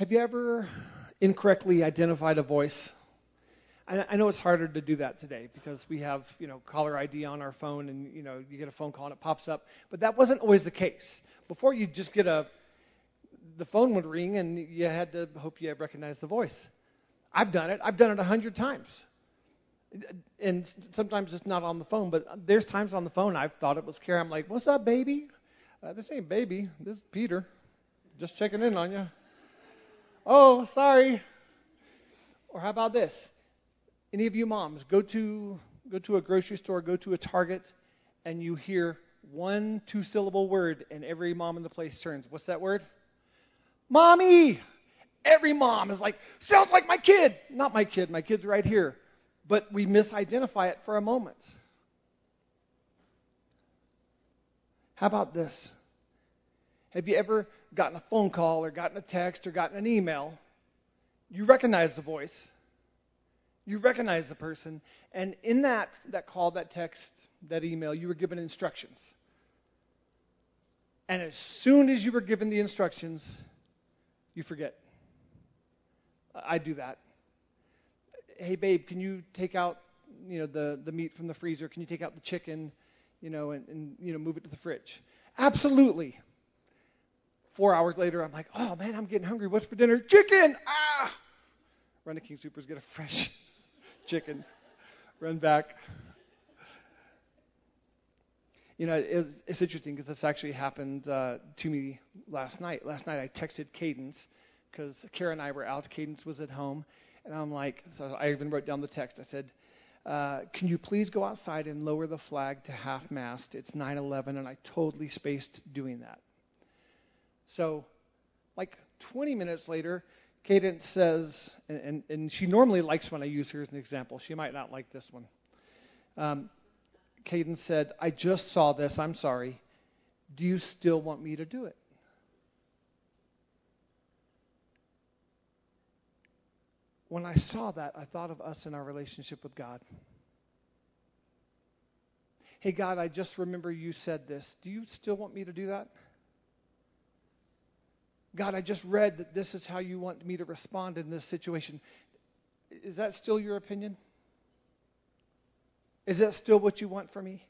Have you ever incorrectly identified a voice? I, I know it's harder to do that today because we have, you know, caller ID on our phone and, you know, you get a phone call and it pops up. But that wasn't always the case. Before you just get a, the phone would ring and you had to hope you recognized the voice. I've done it. I've done it a hundred times. And sometimes it's not on the phone, but there's times on the phone I've thought it was Kara. I'm like, what's up, baby? Uh, this ain't baby. This is Peter. Just checking in on you. Oh, sorry. Or how about this? Any of you moms go to go to a grocery store, go to a Target, and you hear one two syllable word, and every mom in the place turns. What's that word? Mommy. Every mom is like, sounds like my kid. Not my kid. My kid's right here. But we misidentify it for a moment. How about this? Have you ever gotten a phone call or gotten a text or gotten an email? You recognize the voice you recognize the person, and in that, that call, that text, that email, you were given instructions. And as soon as you were given the instructions, you forget. I do that. Hey, babe, can you take out, you know, the, the meat from the freezer? Can you take out the chicken, you know, and, and you know, move it to the fridge? Absolutely. Four hours later, I'm like, oh man, I'm getting hungry. What's for dinner? Chicken! Ah! Run to King Supers, get a fresh chicken, run back. You know, it's, it's interesting because this actually happened uh, to me last night. Last night I texted Cadence because Kara and I were out. Cadence was at home. And I'm like, so I even wrote down the text. I said, uh, can you please go outside and lower the flag to half mast? It's 9 11, and I totally spaced doing that. So, like 20 minutes later, Cadence says, and, and, and, she normally likes when I use her as an example. She might not like this one. Um, Cadence said, I just saw this. I'm sorry. Do you still want me to do it? When I saw that, I thought of us in our relationship with God. Hey, God, I just remember you said this. Do you still want me to do that? God, I just read that this is how you want me to respond in this situation. Is that still your opinion? Is that still what you want for me?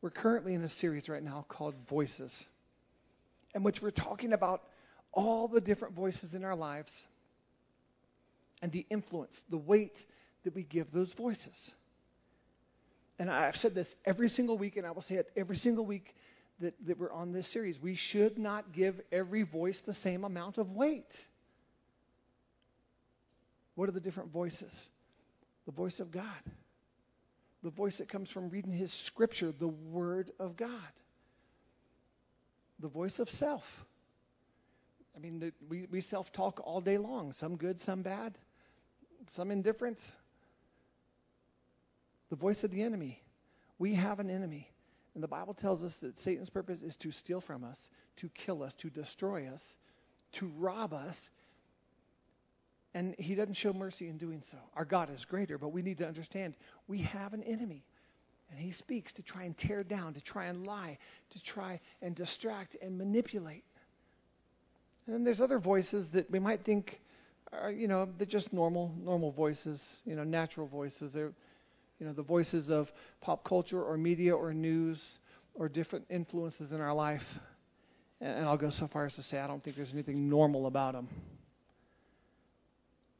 We're currently in a series right now called Voices, in which we're talking about all the different voices in our lives and the influence, the weight that we give those voices and I've said this every single week, and I will say it every single week that, that we're on this series. We should not give every voice the same amount of weight. What are the different voices? The voice of God, the voice that comes from reading His Scripture, the Word of God, the voice of self. I mean, we, we self talk all day long, some good, some bad, some indifference the voice of the enemy. We have an enemy. And the Bible tells us that Satan's purpose is to steal from us, to kill us, to destroy us, to rob us. And he doesn't show mercy in doing so. Our God is greater, but we need to understand we have an enemy. And he speaks to try and tear down, to try and lie, to try and distract and manipulate. And then there's other voices that we might think are, you know, they're just normal, normal voices, you know, natural voices. They're, you know, the voices of pop culture or media or news or different influences in our life. And, I'll go so far as to say I don't think there's anything normal about them.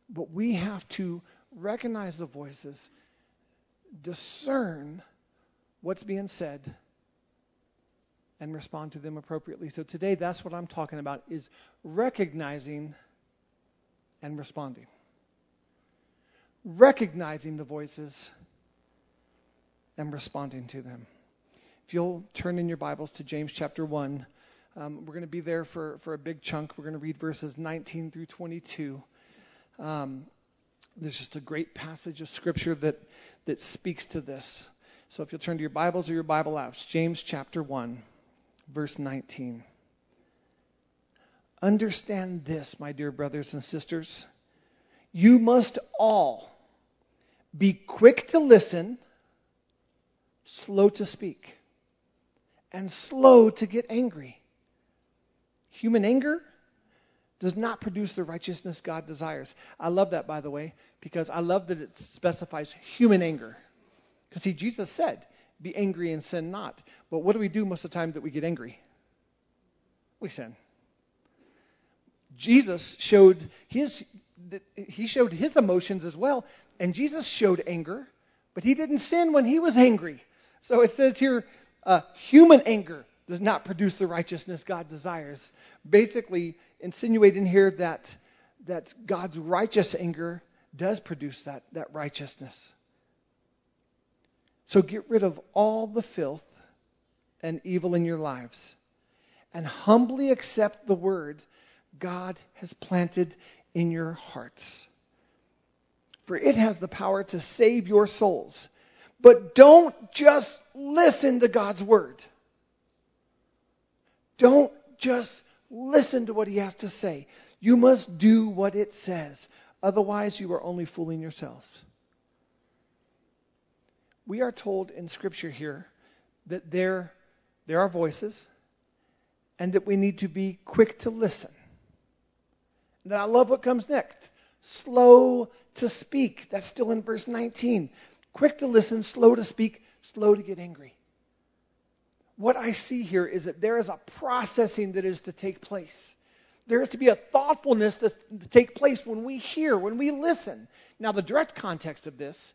But we have to recognize the voices, discern what's being said, and respond to them appropriately. So today that's what I'm talking about is recognizing and responding. Recognizing the voices and responding to them. If you'll turn in your Bibles to James chapter 1, um, we're going to be there for, for a big chunk. We're going to read verses 19 through 22. Um, there's just a great passage of Scripture that, that speaks to this. So if you'll turn to your Bibles or your Bible apps, James chapter 1, verse 19. Understand this, my dear brothers and sisters. You must all be quick to listen slow to speak, and slow to get angry. Human anger does not produce the righteousness God desires. I love that, by the way, because I love that it specifies human anger. Because, see, Jesus said, be angry and sin not. But what do we do most of the time that we get angry? We sin. Jesus showed his he showed his emotions as well, and Jesus showed anger, but he didn't sin when he was angry. So it says here, uh, human anger does not produce the righteousness God desires. Basically, insinuating here that that God's righteous anger does produce that, that righteousness. So get rid of all the filth and evil in your lives and humbly accept the word God has planted in your hearts. For it has the power to save your souls. But don't just listen to God's word. Don't just listen to what he has to say. You must do what it says. Otherwise, you are only fooling yourselves. We are told in Scripture here that there, there are voices and that we need to be quick to listen. And then I love what comes next. Slow to speak. That's still in verse 19. Quick to listen, slow to speak, slow to get angry. What I see here is that there is a processing that is to take place. There is to be a thoughtfulness to, to take place when we hear, when we listen. Now, the direct context of this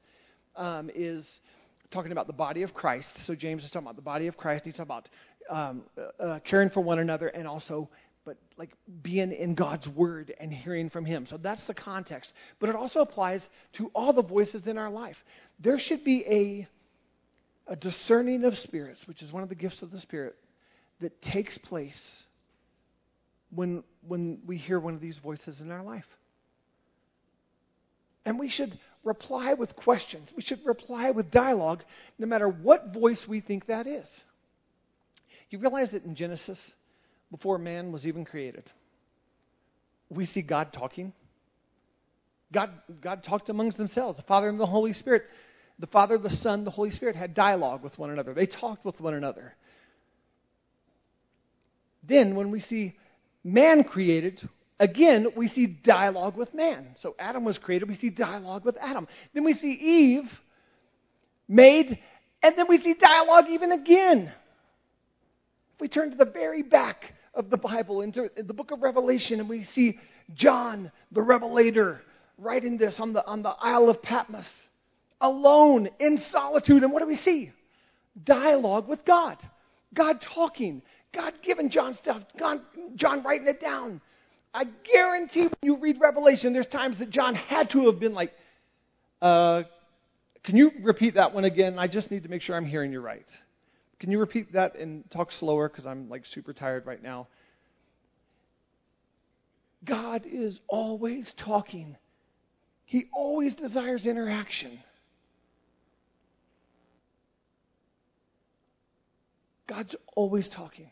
um, is talking about the body of Christ. So James is talking about the body of Christ. He's talking about um, uh, uh, caring for one another and also but like being in God's word and hearing from Him. So that's the context. But it also applies to all the voices in our life. There should be a, a discerning of spirits, which is one of the gifts of the Spirit, that takes place when, when we hear one of these voices in our life. And we should reply with questions. We should reply with dialogue, no matter what voice we think that is. You realize that in Genesis, before man was even created. We see God talking. God, God talked amongst themselves, the Father and the Holy Spirit. The Father, the Son, the Holy Spirit had dialogue with one another. They talked with one another. Then, when we see man created, again, we see dialogue with man. So Adam was created, we see dialogue with Adam. Then we see Eve made, and then we see dialogue even again. If we turn to the very back of the Bible, into the book of Revelation, and we see John, the Revelator, writing this on the, on the Isle of Patmos, alone, in solitude. And what do we see? Dialogue with God. God talking. God giving John stuff. John writing it down. I guarantee when you read Revelation, there's times that John had to have been like, uh, can you repeat that one again? I just need to make sure I'm hearing you right. Can you repeat that and talk slower because I'm like super tired right now? God is always talking. He always desires interaction. God's always talking.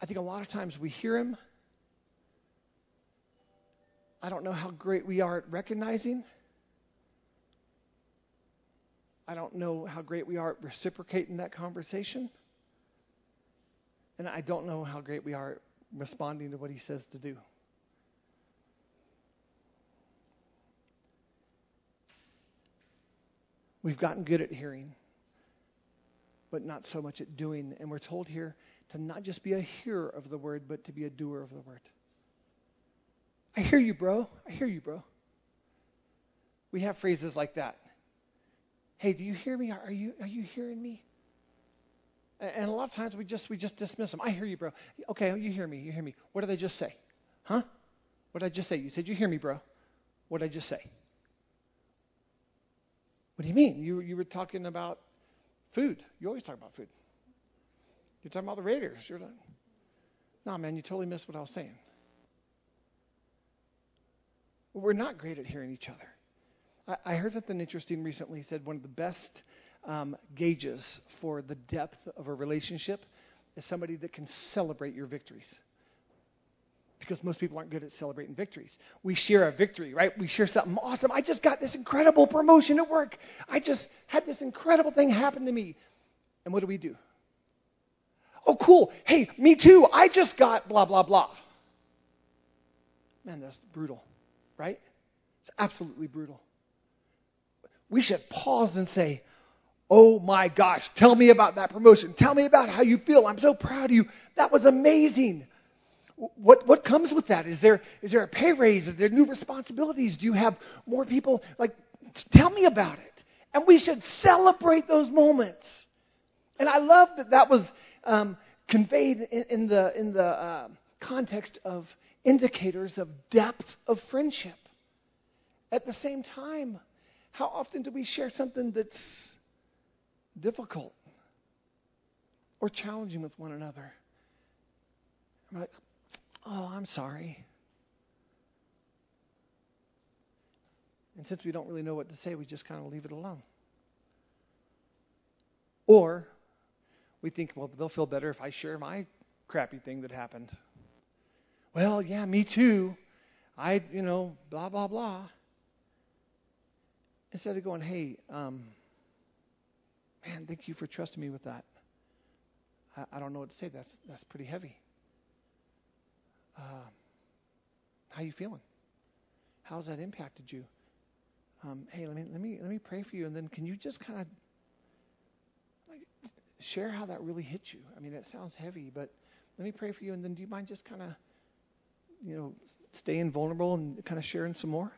I think a lot of times we hear him. I don't know how great we are at recognizing. I don't know how great we are at reciprocating that conversation. And I don't know how great we are at responding to what he says to do. We've gotten good at hearing, but not so much at doing. And we're told here to not just be a hearer of the word, but to be a doer of the word. I hear you, bro. I hear you, bro. We have phrases like that. Hey, do you hear me? Are you, are you hearing me? And a lot of times we just we just dismiss them. I hear you, bro. Okay, you hear me. You hear me. What did I just say? Huh? What did I just say? You said you hear me, bro. What did I just say? What do you mean? You you were talking about food. You always talk about food. You're talking about the Raiders. You're like, no, man, you totally missed what I was saying. We're not great at hearing each other. I, I heard something interesting recently. He said one of the best um, gauges for the depth of a relationship is somebody that can celebrate your victories. Because most people aren't good at celebrating victories. We share a victory, right? We share something awesome. I just got this incredible promotion at work. I just had this incredible thing happen to me. And what do we do? Oh, cool. Hey, me too. I just got blah, blah, blah. Man, that's brutal, right? It's absolutely brutal. We should pause and say, Oh my gosh, tell me about that promotion. Tell me about how you feel. I'm so proud of you. That was amazing. What, what comes with that? Is there, is there a pay raise? Are there new responsibilities? Do you have more people? Like, tell me about it. And we should celebrate those moments. And I love that that was um, conveyed in, in, the, in the uh, context of indicators of depth of friendship. At the same time, how often do we share something that's difficult or challenging with one another? I'm like, oh, I'm sorry. And since we don't really know what to say, we just kind of leave it alone. Or we think, well, they'll feel better if I share my crappy thing that happened. Well, yeah, me too. I, you know, blah, blah, blah. Instead of going, hey, um, man, thank you for trusting me with that. I, I don't know what to say. That's, that's pretty heavy. Uh, how you feeling? How's that impacted you? Um, hey, let me let me let me pray for you, and then can you just kind of like share how that really hit you? I mean, it sounds heavy, but let me pray for you, and then do you mind just kind of you know staying vulnerable and kind of sharing some more?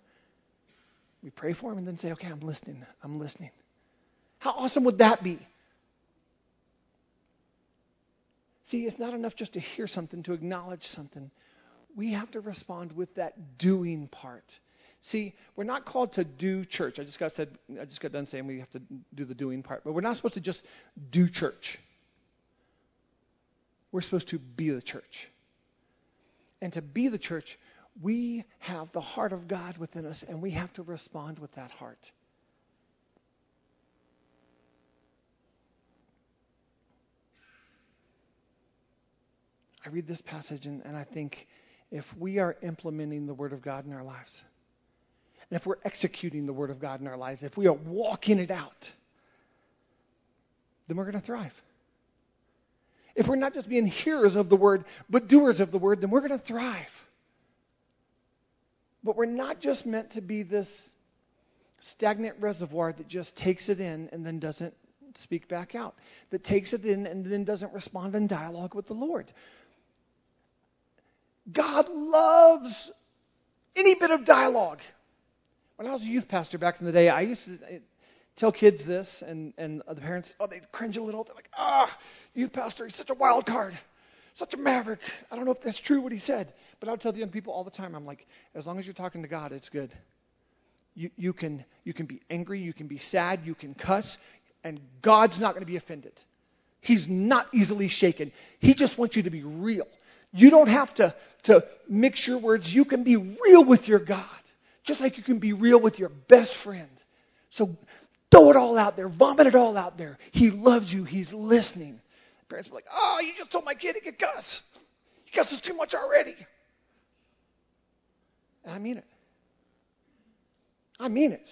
We pray for him, and then say, okay, I'm listening. I'm listening. How awesome would that be? See, it's not enough just to hear something, to acknowledge something. We have to respond with that doing part. See, we're not called to do church. I just got said I just got done saying we have to do the doing part, but we're not supposed to just do church. We're supposed to be the church. And to be the church, we have the heart of God within us, and we have to respond with that heart. I read this passage and, and I think if we are implementing the Word of God in our lives, and if we're executing the Word of God in our lives, if we are walking it out, then we're going to thrive. If we're not just being hearers of the Word, but doers of the Word, then we're going to thrive. But we're not just meant to be this stagnant reservoir that just takes it in and then doesn't speak back out, that takes it in and then doesn't respond in dialogue with the Lord. God loves any bit of dialogue. When I was a youth pastor back in the day, I used to tell kids this, and, and the parents, oh, they'd cringe a little. They're like, ah, youth pastor, he's such a wild card, such a maverick. I don't know if that's true what he said. But I would tell the young people all the time, I'm like, as long as you're talking to God, it's good. You, you, can, you can be angry, you can be sad, you can cuss, and God's not going to be offended. He's not easily shaken. He just wants you to be real. You don't have to, to mix your words. You can be real with your God, just like you can be real with your best friend. So throw it all out there, vomit it all out there. He loves you, He's listening. Parents were like, oh, you just told my kid he could cuss. He cusses too much already. And I mean it. I mean it.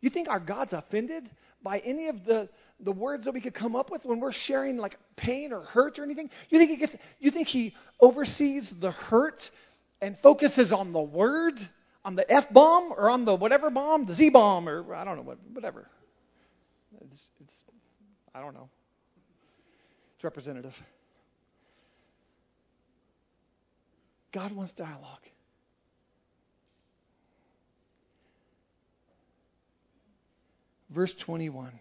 You think our God's offended by any of the the words that we could come up with when we're sharing like pain or hurt or anything? You think he gets you think he oversees the hurt and focuses on the word, on the F bomb or on the whatever bomb, the Z bomb or I don't know what whatever. It's, it's I don't know. It's representative. God wants dialogue. Verse 21.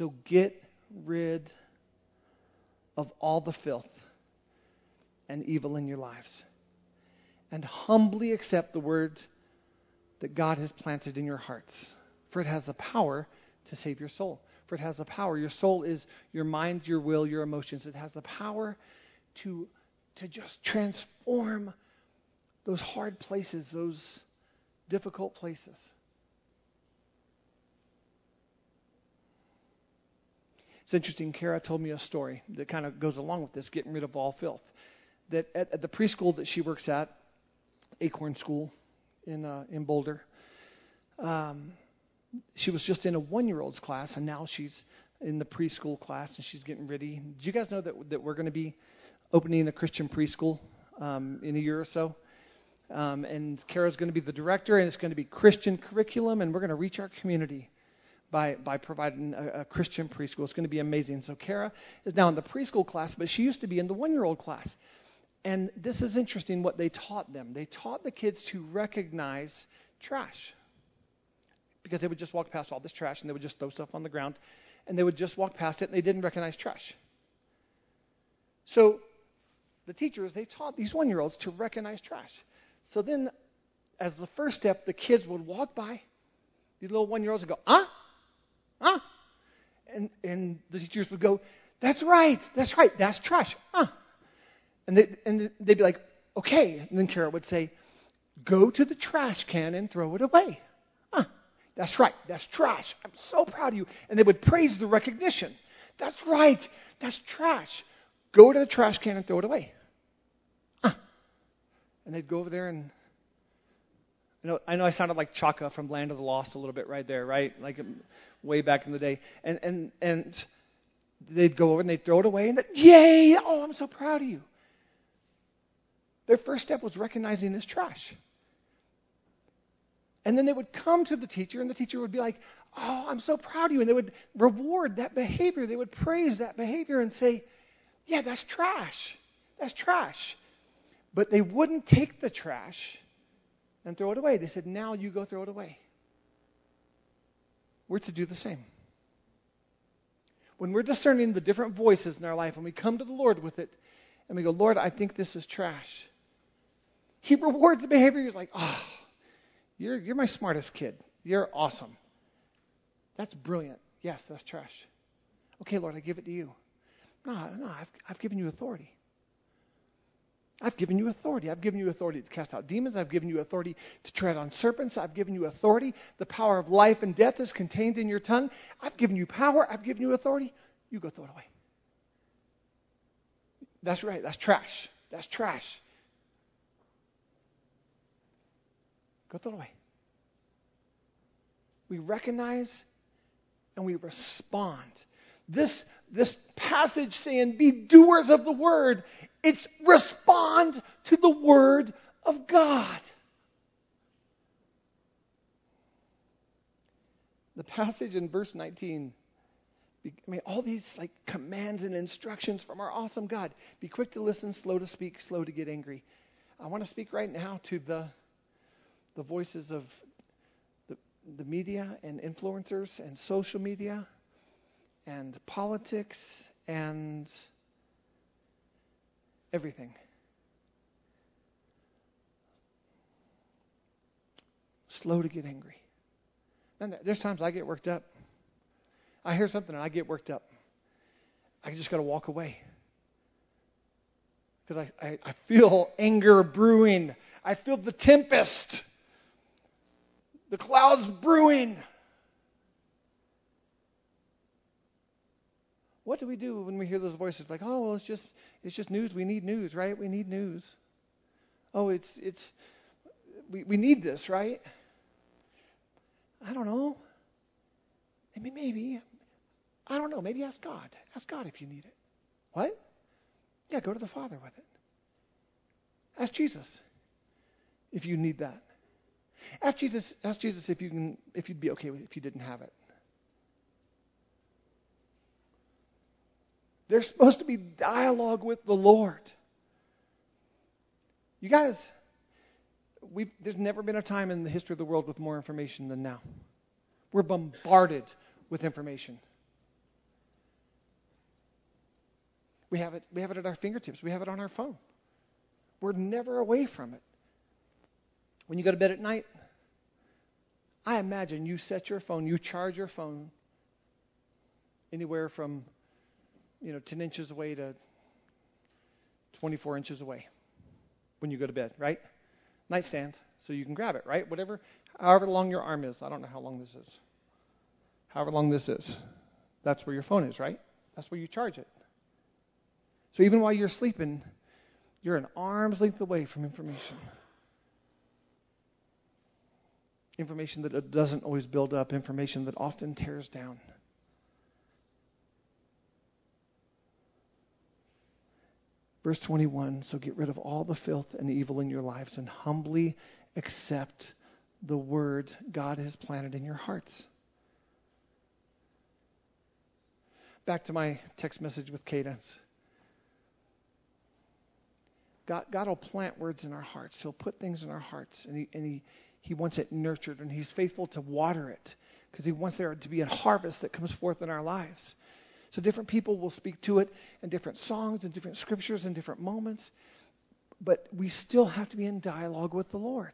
So get rid of all the filth and evil in your lives. And humbly accept the word that God has planted in your hearts. For it has the power to save your soul. For it has the power. Your soul is your mind, your will, your emotions. It has the power to, to just transform those hard places, those difficult places. It's interesting, Kara told me a story that kind of goes along with this, getting rid of all filth. That at, at the preschool that she works at, Acorn School in, uh, in Boulder, um, she was just in a one year old's class, and now she's in the preschool class, and she's getting ready. Did you guys know that that we're going to be opening a Christian preschool um, in a year or so? Um, and Kara's going to be the director, and it's going to be Christian curriculum, and we're going to reach our community by by providing a, a Christian preschool. It's going to be amazing. So Kara is now in the preschool class, but she used to be in the one-year-old class. And this is interesting what they taught them. They taught the kids to recognize trash because they would just walk past all this trash and they would just throw stuff on the ground and they would just walk past it and they didn't recognize trash. So the teachers, they taught these one year olds to recognize trash. So then, as the first step, the kids would walk by these little one year olds and go, huh? Huh? And, and the teachers would go, that's right, that's right, that's trash. Huh? And, they, and they'd be like, okay. And then Kara would say, go to the trash can and throw it away. Huh? That's right. That's trash. I'm so proud of you. And they would praise the recognition. That's right. That's trash. Go to the trash can and throw it away. Huh. And they'd go over there and I know, I know I sounded like Chaka from Land of the Lost a little bit right there, right? Like way back in the day. And and and they'd go over and they'd throw it away and they'd, yay! Oh, I'm so proud of you. Their first step was recognizing this trash. And then they would come to the teacher, and the teacher would be like, Oh, I'm so proud of you. And they would reward that behavior. They would praise that behavior and say, Yeah, that's trash. That's trash. But they wouldn't take the trash and throw it away. They said, Now you go throw it away. We're to do the same. When we're discerning the different voices in our life, when we come to the Lord with it, and we go, Lord, I think this is trash. He rewards the behavior. He's like, oh, you're, you're my smartest kid. You're awesome. That's brilliant. Yes, that's trash. Okay, Lord, I give it to you. No, no, I've, I've given you authority. I've given you authority. I've given you authority to cast out demons. I've given you authority to tread on serpents. I've given you authority. The power of life and death is contained in your tongue. I've given you power. I've given you authority. You go throw it away. That's right. That's trash. That's trash. Go throw it away. We recognize and we respond. This, this passage saying, be doers of the word, it's respond to the word of God. The passage in verse 19 I mean, all these like commands and instructions from our awesome God. Be quick to listen, slow to speak, slow to get angry. I want to speak right now to the the voices of the, the media and influencers and social media and politics and everything. Slow to get angry. And there's times I get worked up. I hear something and I get worked up. I just got to walk away. Because I, I, I feel anger brewing. I feel the tempest. The clouds brewing. What do we do when we hear those voices? Like, oh, well, it's just it's just news. We need news, right? We need news. Oh, it's it's we we need this, right? I don't know. Maybe maybe I don't know. Maybe ask God. Ask God if you need it. What? Yeah, go to the Father with it. Ask Jesus if you need that. Ask Jesus, ask Jesus if you can if you'd be okay with it if you didn't have it. There's supposed to be dialogue with the Lord. You guys, there's never been a time in the history of the world with more information than now. We're bombarded with information. We have it, we have it at our fingertips. We have it on our phone. We're never away from it. When you go to bed at night, I imagine you set your phone, you charge your phone anywhere from you know 10 inches away to 24 inches away when you go to bed, right? Nightstand, so you can grab it, right? Whatever, however long your arm is. I don't know how long this is. However long this is, that's where your phone is, right? That's where you charge it. So even while you're sleeping, you're an arm's length away from information. Information that doesn't always build up, information that often tears down. Verse 21 So get rid of all the filth and evil in your lives and humbly accept the word God has planted in your hearts. Back to my text message with Cadence. God, God will plant words in our hearts. He'll put things in our hearts, and He, and he, he wants it nurtured, and He's faithful to water it because He wants there to be a harvest that comes forth in our lives. So different people will speak to it in different songs and different scriptures and different moments, but we still have to be in dialogue with the Lord.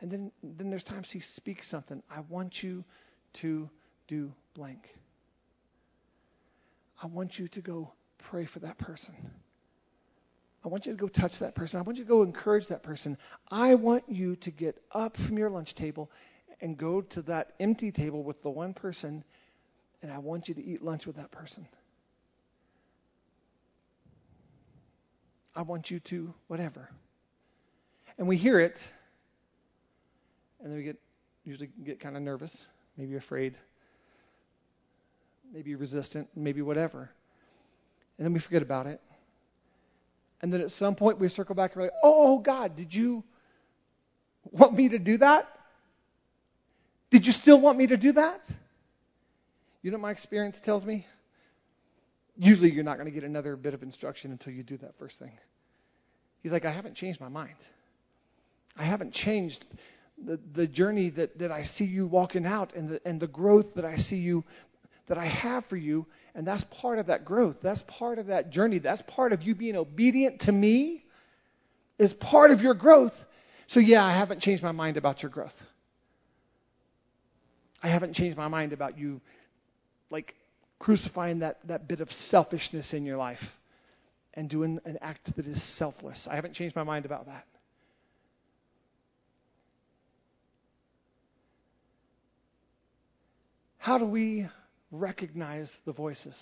And then, then there's times he speaks something. I want you to do blank. I want you to go pray for that person. I want you to go touch that person. I want you to go encourage that person. I want you to get up from your lunch table and go to that empty table with the one person, and I want you to eat lunch with that person. I want you to, whatever. And we hear it, and then we get usually get kind of nervous, maybe afraid, maybe resistant, maybe whatever. And then we forget about it. And then at some point we circle back and we're like, oh, God, did you want me to do that? Did you still want me to do that? You know what my experience tells me? Usually you're not going to get another bit of instruction until you do that first thing. He's like, I haven't changed my mind. I haven't changed the, the journey that, that I see you walking out and the, and the growth that I see you, that I have for you. And that's part of that growth. That's part of that journey. That's part of you being obedient to me, is part of your growth. So, yeah, I haven't changed my mind about your growth. I haven't changed my mind about you, like, crucifying that, that bit of selfishness in your life and doing an act that is selfless. I haven't changed my mind about that. How do we recognize the voices?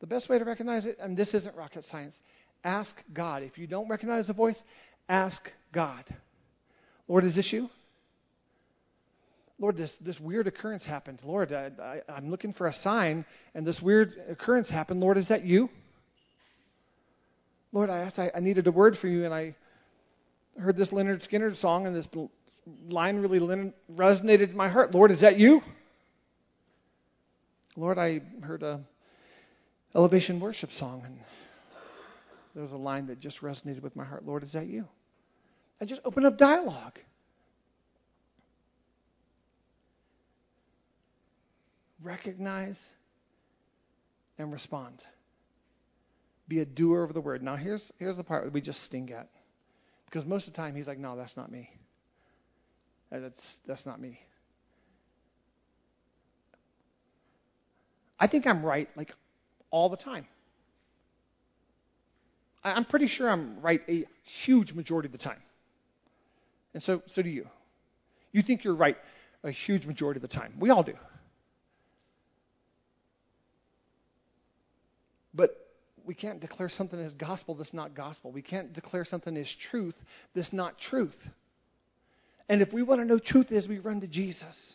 The best way to recognize it, and this isn't rocket science, ask God. If you don't recognize the voice, ask God. Lord, is this you? Lord, this, this weird occurrence happened. Lord, I, I, I'm looking for a sign, and this weird occurrence happened. Lord, is that you? Lord, I asked, I, I needed a word for you, and I heard this Lynyrd Skynyrd song, and this line really resonated in my heart. Lord, is that you? Lord, I heard a elevation worship song, and there was a line that just resonated with my heart. Lord, is that you? And just open up dialogue. Recognize and respond. Be a doer of the word. Now, here's, here's the part we just sting at. Because most of the time, he's like, no, that's not me. Uh, that's, that's not me. I think I'm right like all the time. I'm pretty sure I'm right a huge majority of the time. And so, so do you. You think you're right a huge majority of the time. We all do. But we can't declare something as gospel that's not gospel. We can't declare something as truth that's not truth. And if we want to know truth is, we run to Jesus.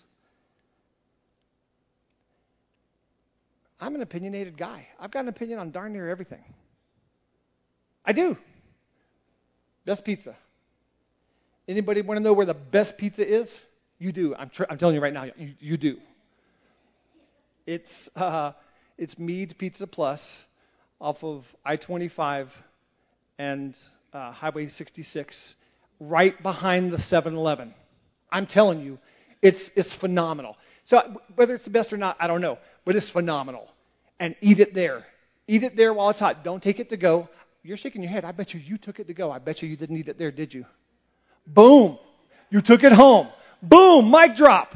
I'm an opinionated guy. I've got an opinion on darn near everything. I do. Best pizza. Anybody want to know where the best pizza is? You do. I'm, tr- I'm telling you right now, you, you do. It's uh, it's Mead Pizza Plus off of I-25 and uh, Highway 66, right behind the 7-Eleven. I'm telling you, it's it's phenomenal. So whether it's the best or not, I don't know, but it's phenomenal. And eat it there. Eat it there while it's hot. Don't take it to go. You're shaking your head. I bet you you took it to go. I bet you you didn't eat it there, did you? Boom. You took it home. Boom. Mic drop.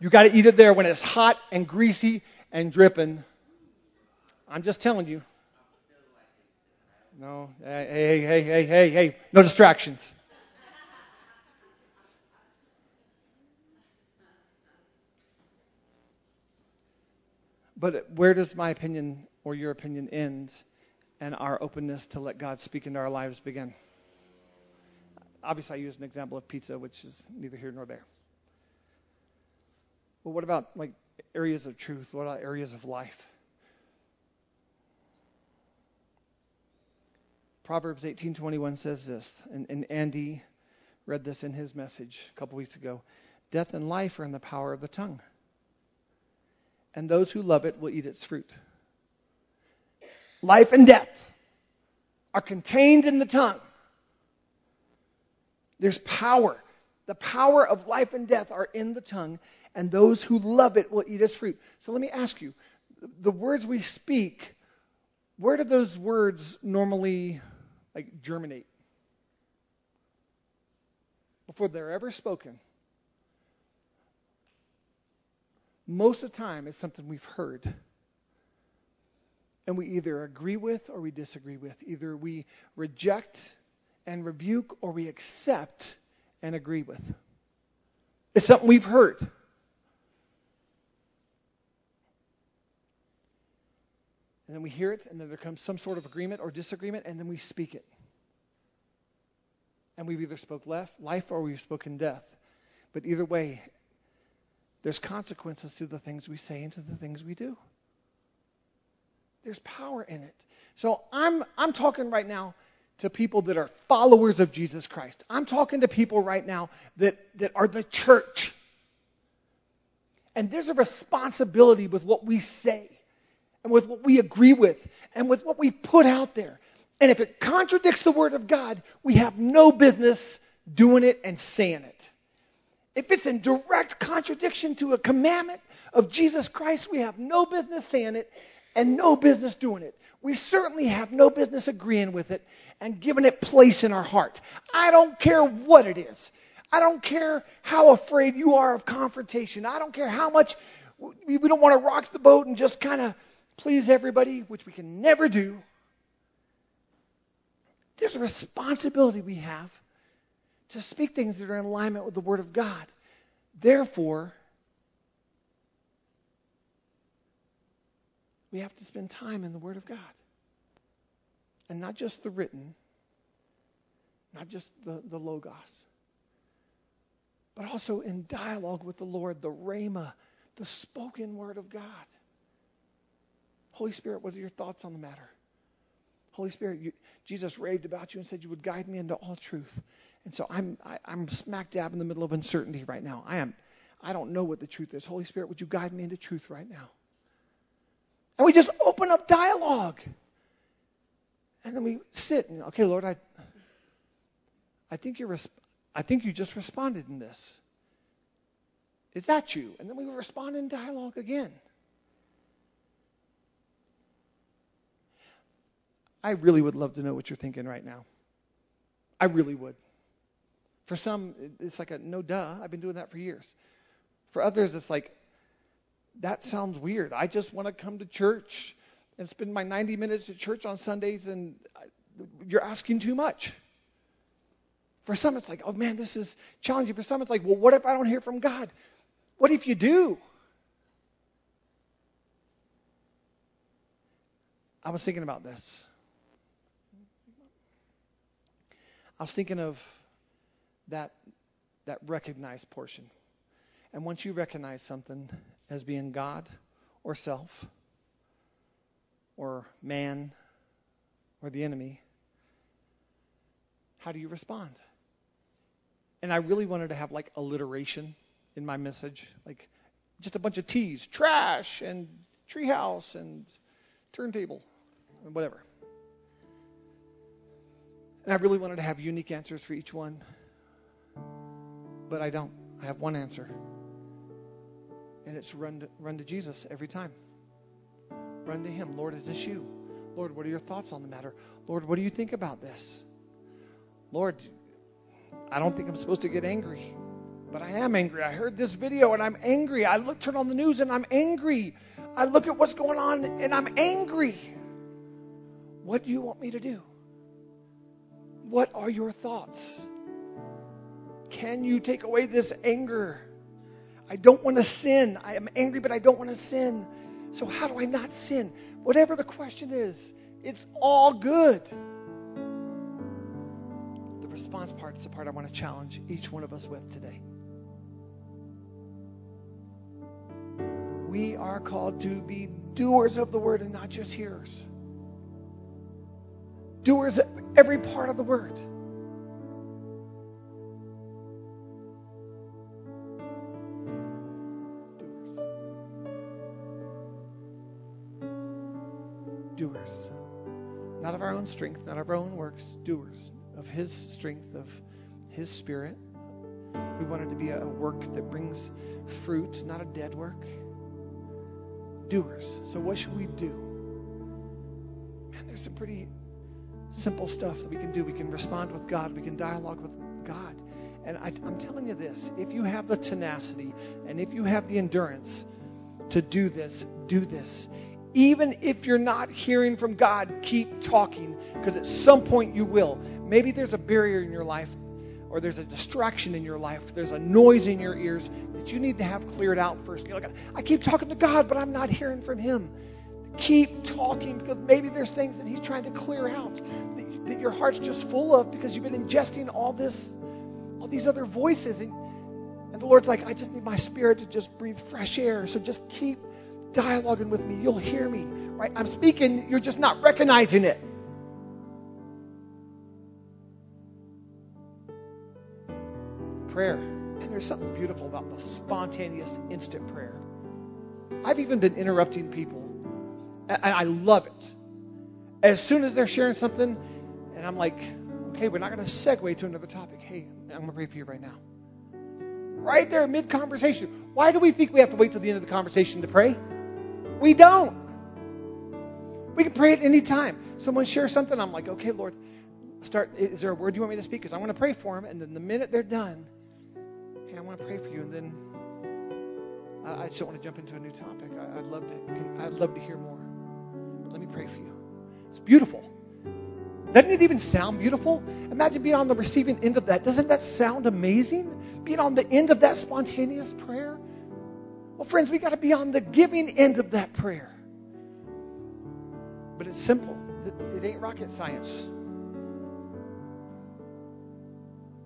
You got to eat it there when it's hot and greasy and dripping. I'm just telling you. No. Hey, hey, hey, hey, hey, hey. No distractions. But where does my opinion or your opinion end and our openness to let God speak into our lives begin? Obviously, I used an example of pizza, which is neither here nor there. Well, what about like areas of truth? What about areas of life? Proverbs 18:21 says this, and, and Andy read this in his message a couple weeks ago. Death and life are in the power of the tongue, and those who love it will eat its fruit. Life and death are contained in the tongue. There's power. The power of life and death are in the tongue, and those who love it will eat its fruit. So let me ask you the words we speak, where do those words normally like germinate? Before they're ever spoken. Most of the time, it's something we've heard. And we either agree with or we disagree with. Either we reject and rebuke or we accept and agree with. It's something we've heard. And then we hear it, and then there comes some sort of agreement or disagreement, and then we speak it. And we've either spoke life or we've spoken death. But either way, there's consequences to the things we say and to the things we do. There's power in it. So I'm, I'm talking right now to people that are followers of Jesus Christ. I'm talking to people right now that, that are the church. And there's a responsibility with what we say and with what we agree with and with what we put out there. And if it contradicts the Word of God, we have no business doing it and saying it. If it's in direct contradiction to a commandment of Jesus Christ, we have no business saying it and no business doing it. We certainly have no business agreeing with it and giving it place in our heart. I don't care what it is. I don't care how afraid you are of confrontation. I don't care how much we don't want to rock the boat and just kind of please everybody, which we can never do. There's a responsibility we have to speak things that are in alignment with the Word of God. Therefore, we have to spend time in the Word of God. And not just the written, not just the, the Logos, but also in dialogue with the Lord, the Rhema, the spoken Word of God. Holy Spirit, what are your thoughts on the matter? Holy Spirit, you, Jesus raved about you and said you would guide me into all truth. And so I'm, I, am i am smack dab in the middle of uncertainty right now. I am, I don't know what the truth is. Holy Spirit, would you guide me into truth right now? And we just open up dialogue. And then we sit and, okay, Lord, I, I think you're, I think you just responded in this. Is that you? And then we respond in dialogue again. I really would love to know what you're thinking right now. I really would. For some, it's like a no duh. I've been doing that for years. For others, it's like, that sounds weird. I just want to come to church and spend my 90 minutes at church on Sundays, and uh, you're asking too much. For some, it's like, oh man, this is challenging. For some, it's like, well, what if I don't hear from God? What if you do? I was thinking about this. I was thinking of that, that recognized portion. And once you recognize something as being God or self or man or the enemy, how do you respond? And I really wanted to have like alliteration in my message, like just a bunch of T's, trash and treehouse and turntable and whatever. And I really wanted to have unique answers for each one. But I don't. I have one answer. And it's run to, run to Jesus every time. Run to Him. Lord, is this you? Lord, what are your thoughts on the matter? Lord, what do you think about this? Lord, I don't think I'm supposed to get angry, but I am angry. I heard this video and I'm angry. I look, turn on the news and I'm angry. I look at what's going on and I'm angry. What do you want me to do? What are your thoughts? Can you take away this anger? I don't want to sin. I am angry, but I don't want to sin. So, how do I not sin? Whatever the question is, it's all good. The response part is the part I want to challenge each one of us with today. We are called to be doers of the word and not just hearers. Doers of every part of the word. Doers. Not of our own strength, not of our own works, doers of His strength, of His Spirit. We want it to be a work that brings fruit, not a dead work. Doers. So, what should we do? Man, there's some pretty simple stuff that we can do. We can respond with God, we can dialogue with God. And I, am telling you this if you have the tenacity and if you have the endurance to do this, do this. Even if you're not hearing from God, keep talking because at some point you will. Maybe there's a barrier in your life or there's a distraction in your life, there's a noise in your ears that you need to have cleared out first. You're like, I keep talking to God, but I'm not hearing from Him. Keep talking because maybe there's things that He's trying to clear out that, your heart's just full of because you've been ingesting all this, all these other voices. And, and the Lord's like, I just need my spirit to just breathe fresh air. So just keep dialoguing with me. You'll hear me. Right? I'm speaking, you're just not recognizing it. Prayer. And there's something beautiful about the spontaneous, instant prayer. I've even been interrupting people, and I love it. As soon as they're sharing something, and I'm like, okay, we're not going to segue to another topic. Hey, I'm going to pray for you right now. Right there, mid conversation. Why do we think we have to wait till the end of the conversation to pray? We don't. We can pray at any time. Someone shares something, I'm like, okay, Lord, start. Is there a word you want me to speak? Because I want to pray for them. And then the minute they're done, okay, I want to pray for you. And then I, I just don't want to jump into a new topic. I, would love to. I'd love to hear more. Let me pray for you. It's beautiful. Doesn't it even sound beautiful? Imagine being on the receiving end of that. Doesn't that sound amazing? Being on the end of that spontaneous prayer. Well, friends, we got to be on the giving end of that prayer. But it's simple. It ain't rocket science.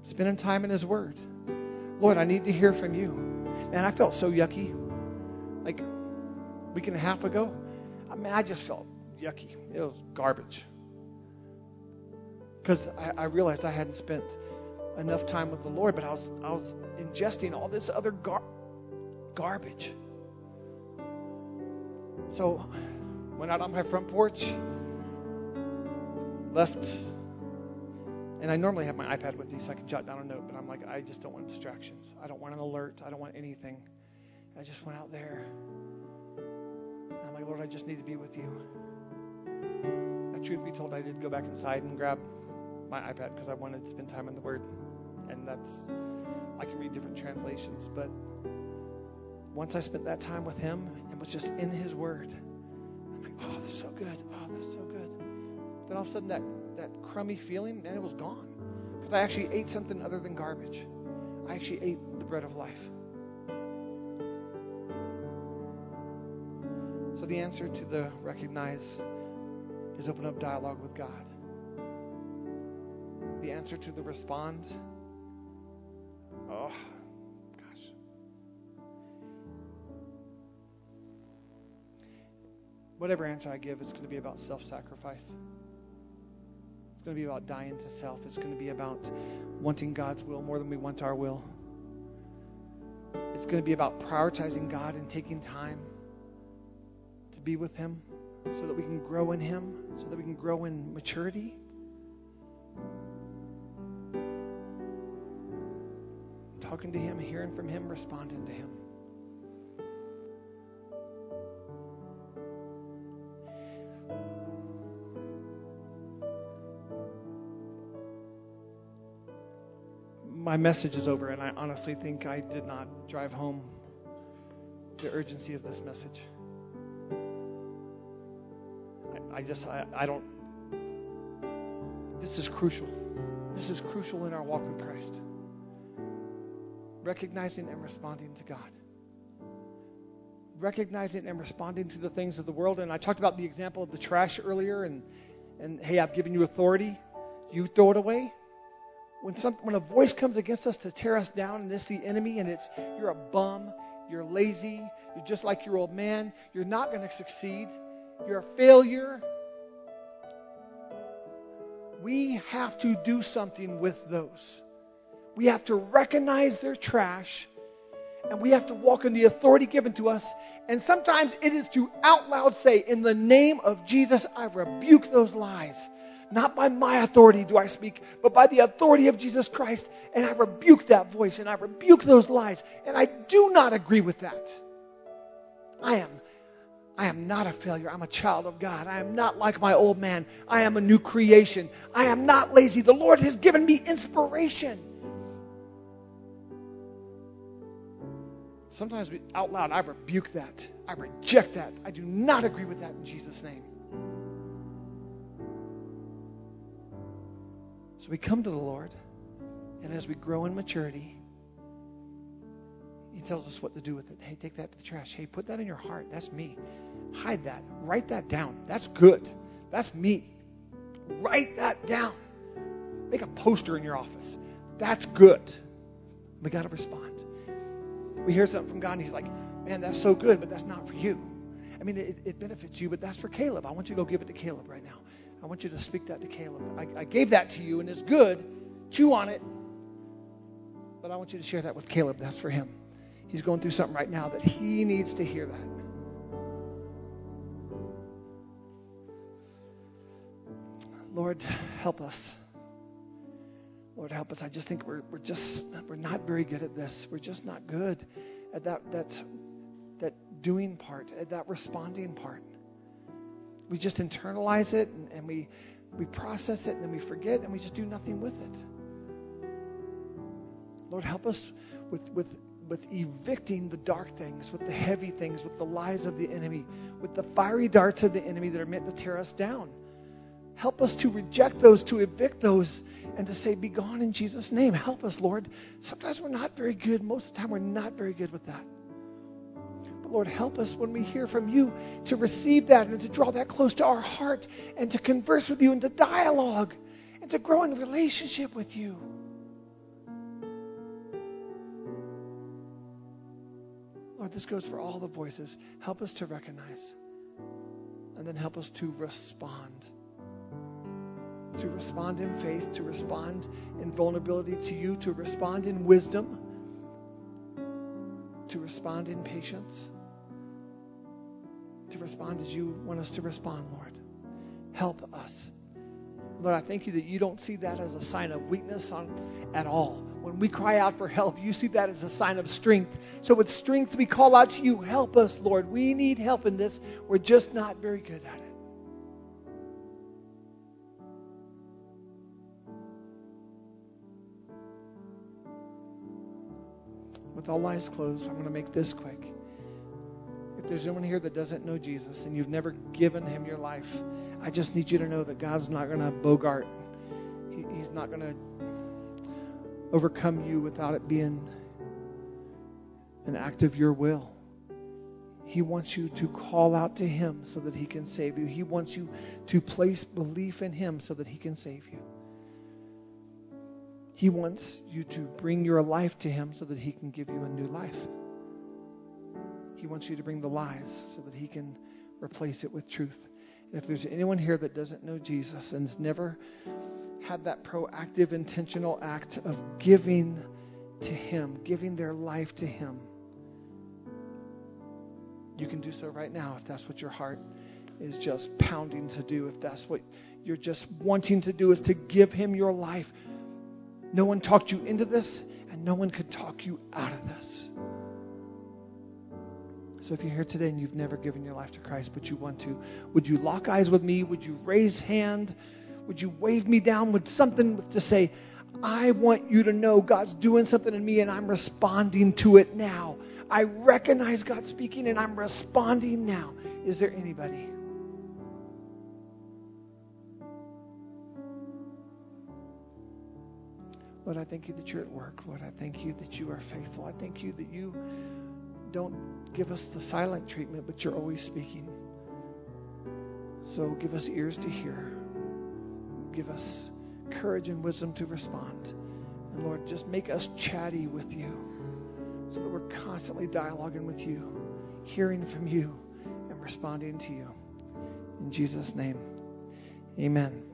Spending time in His Word. Lord, I need to hear from you. Man, I felt so yucky. Like a week and a half ago, I mean, I just felt yucky. It was garbage. Because I, I realized I hadn't spent enough time with the Lord, but I was I was ingesting all this other gar- garbage. So, went out on my front porch, left, and I normally have my iPad with me so I can jot down a note, but I'm like, I just don't want distractions. I don't want an alert. I don't want anything. I just went out there. I'm like, Lord, I just need to be with you. Now, truth be told, I did go back inside and grab my iPad because I wanted to spend time in the Word. And that's, I can read different translations, but once I spent that time with him and was just in his word, I'm like, oh, this is so good. Oh, this is so good. Then all of a sudden, that, that crummy feeling, and it was gone. Because I actually ate something other than garbage. I actually ate the bread of life. So the answer to the recognize is open up dialogue with God. The answer to the respond, oh, gosh. whatever answer I give, it's going to be about self sacrifice. It's going to be about dying to self. It's going to be about wanting God's will more than we want our will. It's going to be about prioritizing God and taking time to be with Him so that we can grow in Him, so that we can grow in maturity. Talking to Him, hearing from Him, responding to Him. my message is over, and I honestly think I did not drive home the urgency of this message. I, I just, I, I don't. This is crucial. This is crucial in our walk with Christ. Recognizing and responding to God. Recognizing and responding to the things of the world. And I talked about the example of the trash earlier, and, and hey, I've given you authority. You throw it away when, some, when a voice comes against us to tear us down and it's the enemy and it's you're a bum, you're lazy, you're just like your old man, you're not going to succeed, you're a failure. we have to do something with those. We have to recognize their trash and we have to walk in the authority given to us. And sometimes it is to out loud say, In the name of Jesus, I rebuke those lies. Not by my authority do I speak, but by the authority of Jesus Christ. And I rebuke that voice and I rebuke those lies. And I do not agree with that. I am I am not a failure. I'm a child of God. I am not like my old man. I am a new creation. I am not lazy. The Lord has given me inspiration. Sometimes we, out loud, I rebuke that. I reject that. I do not agree with that in Jesus' name. So we come to the Lord, and as we grow in maturity, He tells us what to do with it. Hey, take that to the trash. Hey, put that in your heart. That's me. Hide that. Write that down. That's good. That's me. Write that down. Make a poster in your office. That's good. We got to respond. We hear something from God, and He's like, man, that's so good, but that's not for you. I mean, it, it benefits you, but that's for Caleb. I want you to go give it to Caleb right now. I want you to speak that to Caleb. I, I gave that to you, and it's good. Chew on it. But I want you to share that with Caleb. That's for him. He's going through something right now that he needs to hear that. Lord, help us. Lord, help us. I just think we're, we're just we're not very good at this. We're just not good at that that that doing part, at that responding part. We just internalize it and, and we we process it and then we forget and we just do nothing with it. Lord, help us with with with evicting the dark things, with the heavy things, with the lies of the enemy, with the fiery darts of the enemy that are meant to tear us down. Help us to reject those, to evict those, and to say, Be gone in Jesus' name. Help us, Lord. Sometimes we're not very good. Most of the time, we're not very good with that. But Lord, help us when we hear from you to receive that and to draw that close to our heart and to converse with you and to dialogue and to grow in relationship with you. Lord, this goes for all the voices. Help us to recognize and then help us to respond to respond in faith, to respond in vulnerability to you, to respond in wisdom, to respond in patience, to respond as you want us to respond, Lord. Help us. Lord, I thank you that you don't see that as a sign of weakness on, at all. When we cry out for help, you see that as a sign of strength. So, with strength, we call out to you, Help us, Lord. We need help in this. We're just not very good at it. All eyes closed, I'm going to make this quick. If there's anyone here that doesn't know Jesus and you've never given him your life, I just need you to know that God's not going to bogart. He, he's not going to overcome you without it being an act of your will. He wants you to call out to Him so that He can save you. He wants you to place belief in Him so that He can save you. He wants you to bring your life to Him so that He can give you a new life. He wants you to bring the lies so that He can replace it with truth. And if there's anyone here that doesn't know Jesus and has never had that proactive, intentional act of giving to Him, giving their life to Him, you can do so right now if that's what your heart is just pounding to do, if that's what you're just wanting to do, is to give Him your life. No one talked you into this, and no one could talk you out of this. So if you're here today and you've never given your life to Christ, but you want to, would you lock eyes with me? Would you raise hand? Would you wave me down with something to say, I want you to know God's doing something in me and I'm responding to it now. I recognize God speaking and I'm responding now. Is there anybody? Lord, I thank you that you're at work. Lord, I thank you that you are faithful. I thank you that you don't give us the silent treatment, but you're always speaking. So give us ears to hear. Give us courage and wisdom to respond. And Lord, just make us chatty with you so that we're constantly dialoguing with you, hearing from you, and responding to you. In Jesus' name, amen.